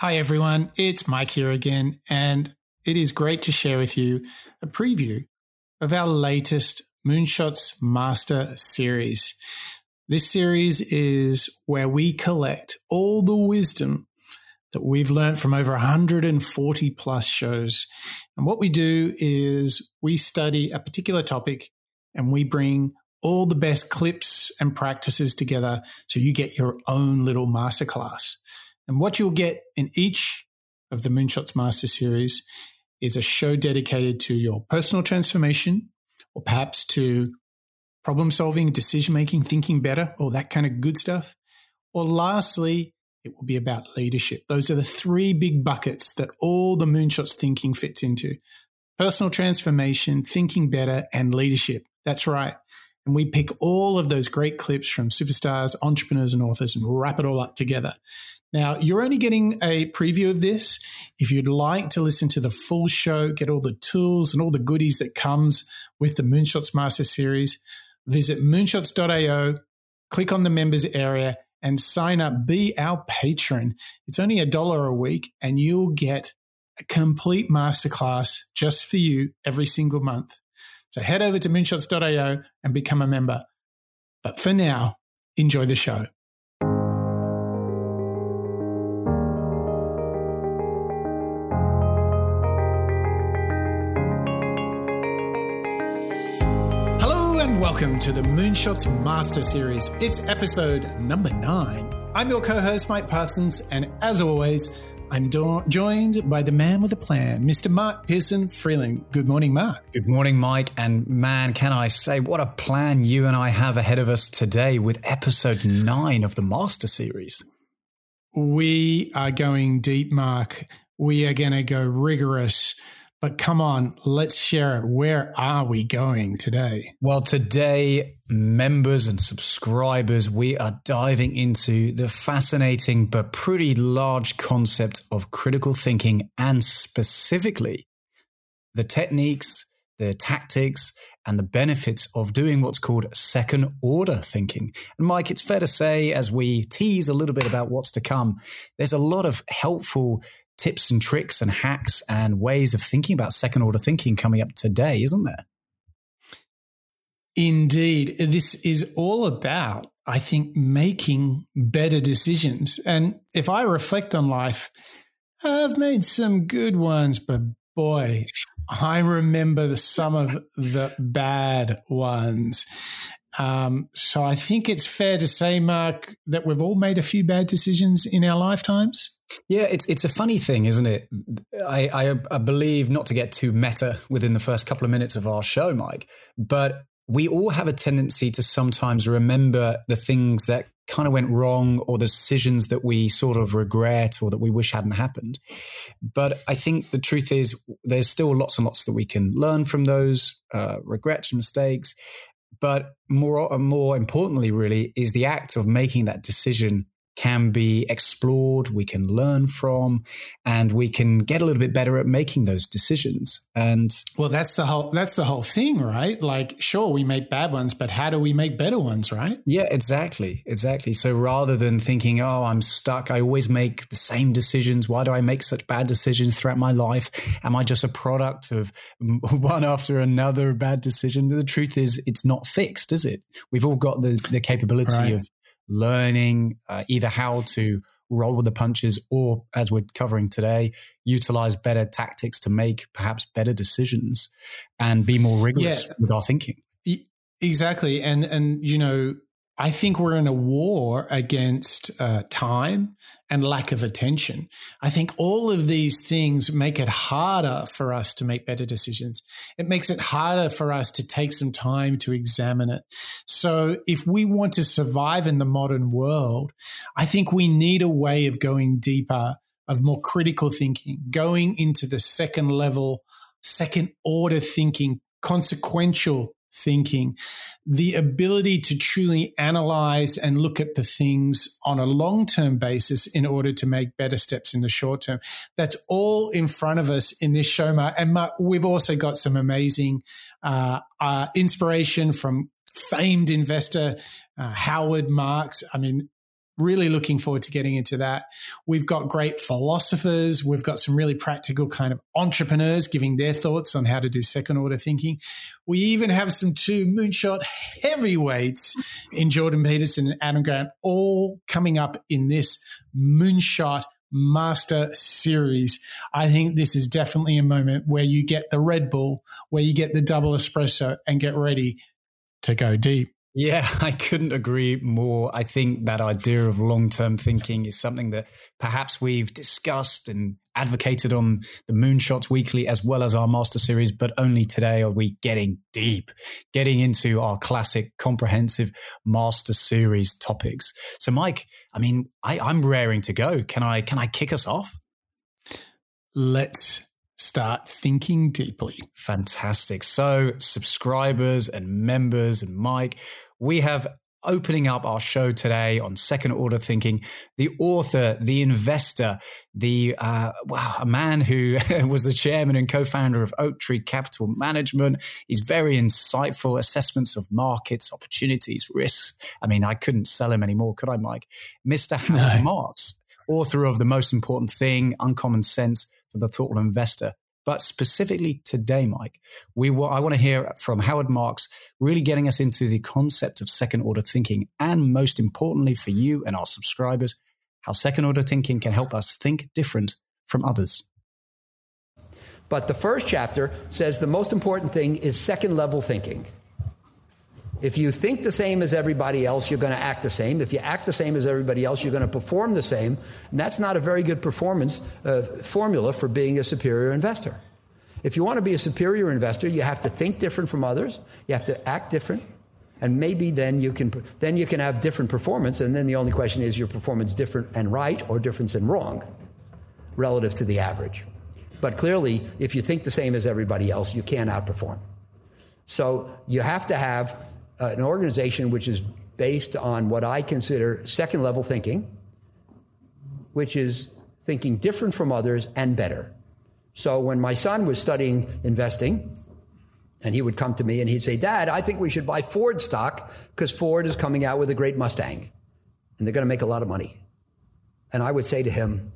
Hi, everyone. It's Mike here again, and it is great to share with you a preview of our latest Moonshots Master series. This series is where we collect all the wisdom that we've learned from over 140 plus shows. And what we do is we study a particular topic and we bring all the best clips and practices together so you get your own little masterclass. And what you'll get in each of the Moonshots Master Series is a show dedicated to your personal transformation or perhaps to problem solving, decision making, thinking better, all that kind of good stuff. Or lastly, it will be about leadership. Those are the three big buckets that all the Moonshots thinking fits into personal transformation, thinking better, and leadership. That's right. And we pick all of those great clips from superstars, entrepreneurs, and authors and wrap it all up together. Now, you're only getting a preview of this. If you'd like to listen to the full show, get all the tools and all the goodies that comes with the Moonshots Master Series, visit moonshots.io, click on the members area and sign up. Be our patron. It's only a dollar a week and you'll get a complete masterclass just for you every single month. So head over to moonshots.io and become a member. But for now, enjoy the show. Welcome to the Moonshots Master Series. It's episode number nine. I'm your co host, Mike Parsons, and as always, I'm do- joined by the man with a plan, Mr. Mark Pearson Freeland. Good morning, Mark. Good morning, Mike. And man, can I say, what a plan you and I have ahead of us today with episode nine of the Master Series. We are going deep, Mark. We are going to go rigorous. But come on, let's share it. Where are we going today? Well, today, members and subscribers, we are diving into the fascinating but pretty large concept of critical thinking and specifically the techniques, the tactics, and the benefits of doing what's called second order thinking. And Mike, it's fair to say, as we tease a little bit about what's to come, there's a lot of helpful tips and tricks and hacks and ways of thinking about second order thinking coming up today, isn't there? Indeed. This is all about, I think, making better decisions. And if I reflect on life, I've made some good ones, but boy, I remember the, some of the bad ones. Um, so I think it's fair to say, Mark, that we've all made a few bad decisions in our lifetimes. Yeah, it's it's a funny thing, isn't it? I, I, I believe not to get too meta within the first couple of minutes of our show, Mike, but we all have a tendency to sometimes remember the things that kind of went wrong or the decisions that we sort of regret or that we wish hadn't happened. But I think the truth is there's still lots and lots that we can learn from those uh, regrets and mistakes. But more, more importantly, really, is the act of making that decision can be explored, we can learn from, and we can get a little bit better at making those decisions. And well, that's the whole that's the whole thing, right? Like, sure, we make bad ones, but how do we make better ones, right? Yeah, exactly, exactly. So rather than thinking, "Oh, I'm stuck. I always make the same decisions. Why do I make such bad decisions throughout my life? Am I just a product of one after another bad decision?" The truth is, it's not fixed, is it? We've all got the the capability right. of learning uh, either how to roll with the punches or, as we're covering today, utilize better tactics to make perhaps better decisions and be more rigorous yeah. with our thinking. Exactly. And, and, you know, I think we're in a war against uh, time and lack of attention. I think all of these things make it harder for us to make better decisions. It makes it harder for us to take some time to examine it. So, if we want to survive in the modern world, I think we need a way of going deeper, of more critical thinking, going into the second level, second order thinking, consequential thinking, the ability to truly analyze and look at the things on a long term basis in order to make better steps in the short term. That's all in front of us in this show, Mark. And Mark, we've also got some amazing uh, uh, inspiration from famed investor uh, Howard Marks. I mean, Really looking forward to getting into that. We've got great philosophers. We've got some really practical kind of entrepreneurs giving their thoughts on how to do second order thinking. We even have some two moonshot heavyweights in Jordan Peterson and Adam Grant, all coming up in this moonshot master series. I think this is definitely a moment where you get the Red Bull, where you get the double espresso and get ready to go deep. Yeah, I couldn't agree more. I think that idea of long term thinking is something that perhaps we've discussed and advocated on the Moonshots Weekly as well as our Master Series, but only today are we getting deep, getting into our classic comprehensive Master Series topics. So, Mike, I mean, I, I'm raring to go. Can I can I kick us off? Let's start thinking deeply. Fantastic. So, subscribers and members and Mike, we have opening up our show today on second order thinking the author the investor the uh, wow a man who was the chairman and co-founder of oaktree capital management he's very insightful assessments of markets opportunities risks i mean i couldn't sell him anymore could i mike mr howard no. marks author of the most important thing uncommon sense for the thoughtful investor but specifically today, Mike, we I want to hear from Howard Marks, really getting us into the concept of second order thinking, and most importantly for you and our subscribers, how second order thinking can help us think different from others. But the first chapter says the most important thing is second level thinking. If you think the same as everybody else, you're going to act the same. If you act the same as everybody else, you're going to perform the same. And that's not a very good performance uh, formula for being a superior investor. If you want to be a superior investor, you have to think different from others. You have to act different. And maybe then you can then you can have different performance. And then the only question is your performance different and right or different and wrong relative to the average. But clearly, if you think the same as everybody else, you can't outperform. So you have to have uh, an organization which is based on what I consider second level thinking, which is thinking different from others and better. So when my son was studying investing, and he would come to me and he'd say, Dad, I think we should buy Ford stock because Ford is coming out with a great Mustang and they're going to make a lot of money. And I would say to him,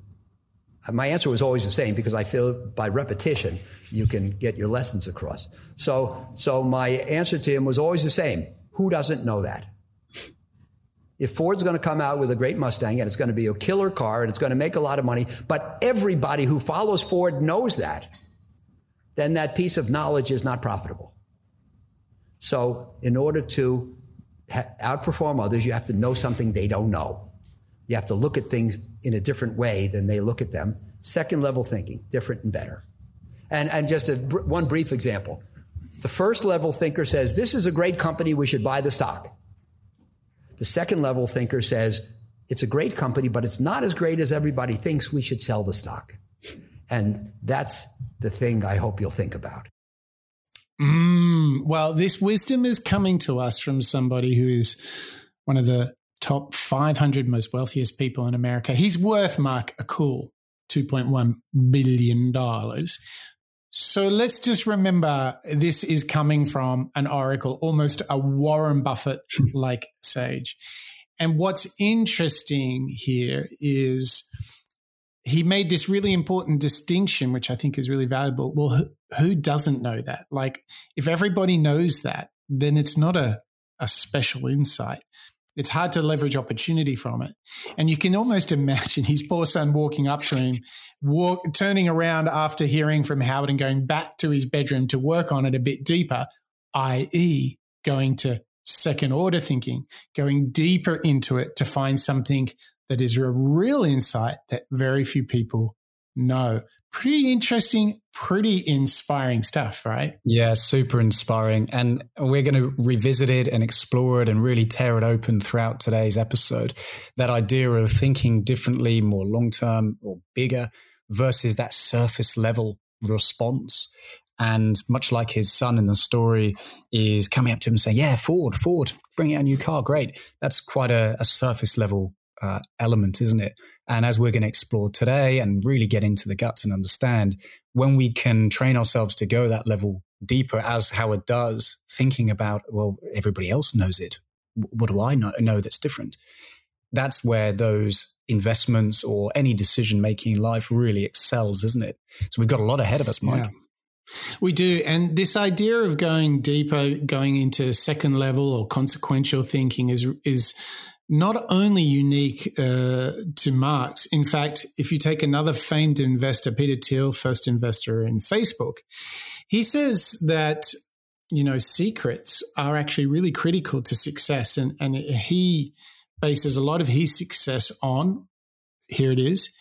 my answer was always the same because I feel by repetition you can get your lessons across. So, so my answer to him was always the same. Who doesn't know that? If Ford's going to come out with a great Mustang and it's going to be a killer car and it's going to make a lot of money, but everybody who follows Ford knows that, then that piece of knowledge is not profitable. So, in order to ha- outperform others, you have to know something they don't know. You have to look at things in a different way than they look at them. Second level thinking, different and better. And, and just a, one brief example. The first level thinker says, This is a great company, we should buy the stock. The second level thinker says, It's a great company, but it's not as great as everybody thinks, we should sell the stock. And that's the thing I hope you'll think about. Mm, well, this wisdom is coming to us from somebody who is one of the top 500 most wealthiest people in America. He's worth, Mark, a cool $2.1 billion. So let's just remember this is coming from an oracle, almost a Warren Buffett like sage. And what's interesting here is he made this really important distinction, which I think is really valuable. Well, who, doesn't know that? Like, if everybody knows that, then it's not a, a special insight. It's hard to leverage opportunity from it. And you can almost imagine his poor son walking up to him, walk, turning around after hearing from Howard and going back to his bedroom to work on it a bit deeper, i.e., going to second order thinking, going deeper into it to find something that is a real insight that very few people know. Pretty interesting, pretty inspiring stuff, right? Yeah, super inspiring. And we're going to revisit it and explore it and really tear it open throughout today's episode. That idea of thinking differently, more long term or bigger versus that surface level response. And much like his son in the story is coming up to him and saying, Yeah, Ford, Ford, bring out a new car. Great. That's quite a, a surface level uh, element, isn't it? And as we're going to explore today and really get into the guts and understand, when we can train ourselves to go that level deeper, as Howard does, thinking about, well, everybody else knows it. What do I know, know that's different? that's where those investments or any decision making in life really excels, isn't it? So we've got a lot ahead of us, Mike. Yeah. We do. And this idea of going deeper, going into second level or consequential thinking is, is not only unique uh, to Marks. In fact, if you take another famed investor, Peter Thiel, first investor in Facebook, he says that, you know, secrets are actually really critical to success. And, and he bases a lot of his success on, here it is,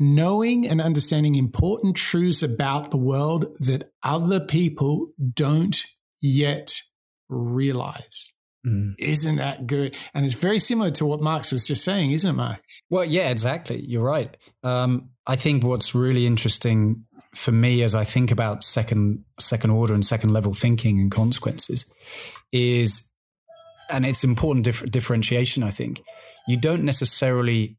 knowing and understanding important truths about the world that other people don't yet realize. Mm. Isn't that good? And it's very similar to what Marks was just saying, isn't it, Mark? Well, yeah, exactly. You're right. Um, I think what's really interesting for me as I think about second second order and second level thinking and consequences is, and it's important dif- differentiation. I think you don't necessarily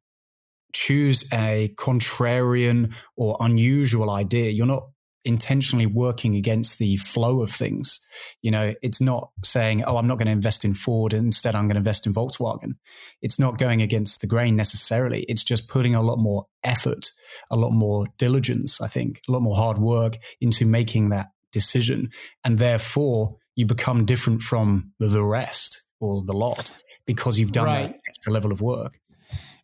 choose a contrarian or unusual idea. You're not intentionally working against the flow of things. You know, it's not saying, oh, I'm not going to invest in Ford. Instead, I'm going to invest in Volkswagen. It's not going against the grain necessarily. It's just putting a lot more effort, a lot more diligence, I think, a lot more hard work into making that decision. And therefore, you become different from the rest or the lot because you've done right. that extra level of work.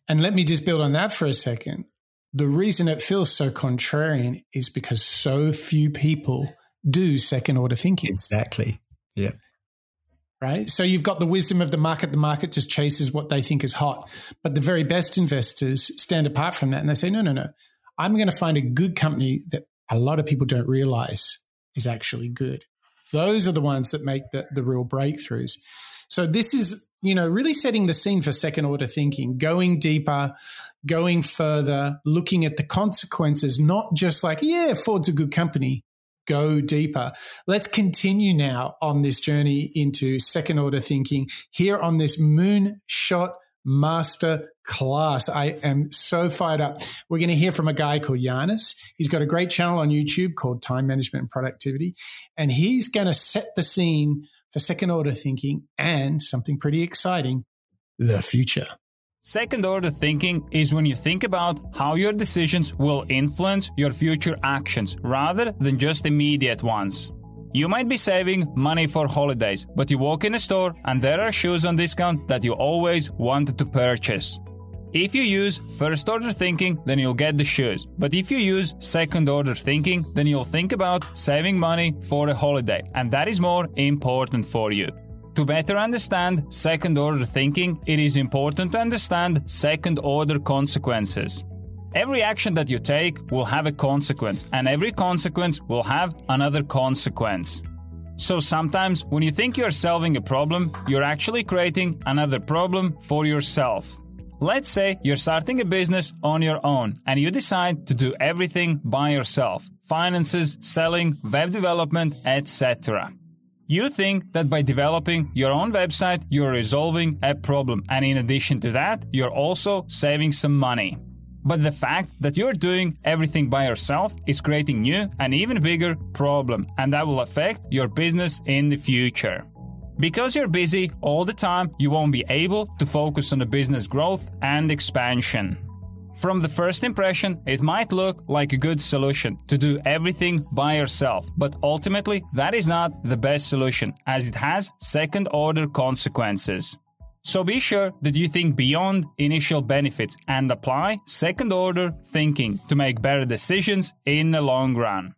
And let me just build on that for a second. The reason it feels so contrarian is because so few people do second order thinking. Exactly. Yeah. Right. So you've got the wisdom of the market. The market just chases what they think is hot. But the very best investors stand apart from that and they say, no, no, no. I'm going to find a good company that a lot of people don't realize is actually good. Those are the ones that make the, the real breakthroughs. So this is, you know, really setting the scene for second order thinking, going deeper, going further, looking at the consequences, not just like, yeah, Ford's a good company. Go deeper. Let's continue now on this journey into second order thinking here on this moonshot master class. I am so fired up. We're going to hear from a guy called Yanis. He's got a great channel on YouTube called Time Management and Productivity, and he's going to set the scene for second order thinking and something pretty exciting the future. Second order thinking is when you think about how your decisions will influence your future actions rather than just immediate ones. You might be saving money for holidays, but you walk in a store and there are shoes on discount that you always wanted to purchase. If you use first order thinking, then you'll get the shoes. But if you use second order thinking, then you'll think about saving money for a holiday, and that is more important for you. To better understand second order thinking, it is important to understand second order consequences. Every action that you take will have a consequence, and every consequence will have another consequence. So sometimes when you think you're solving a problem, you're actually creating another problem for yourself. Let's say you're starting a business on your own and you decide to do everything by yourself finances, selling, web development, etc. You think that by developing your own website, you're resolving a problem, and in addition to that, you're also saving some money. But the fact that you're doing everything by yourself is creating new and even bigger problem, and that will affect your business in the future. Because you're busy all the time, you won't be able to focus on the business growth and expansion. From the first impression, it might look like a good solution to do everything by yourself, but ultimately, that is not the best solution as it has second order consequences. So be sure that you think beyond initial benefits and apply second order thinking to make better decisions in the long run.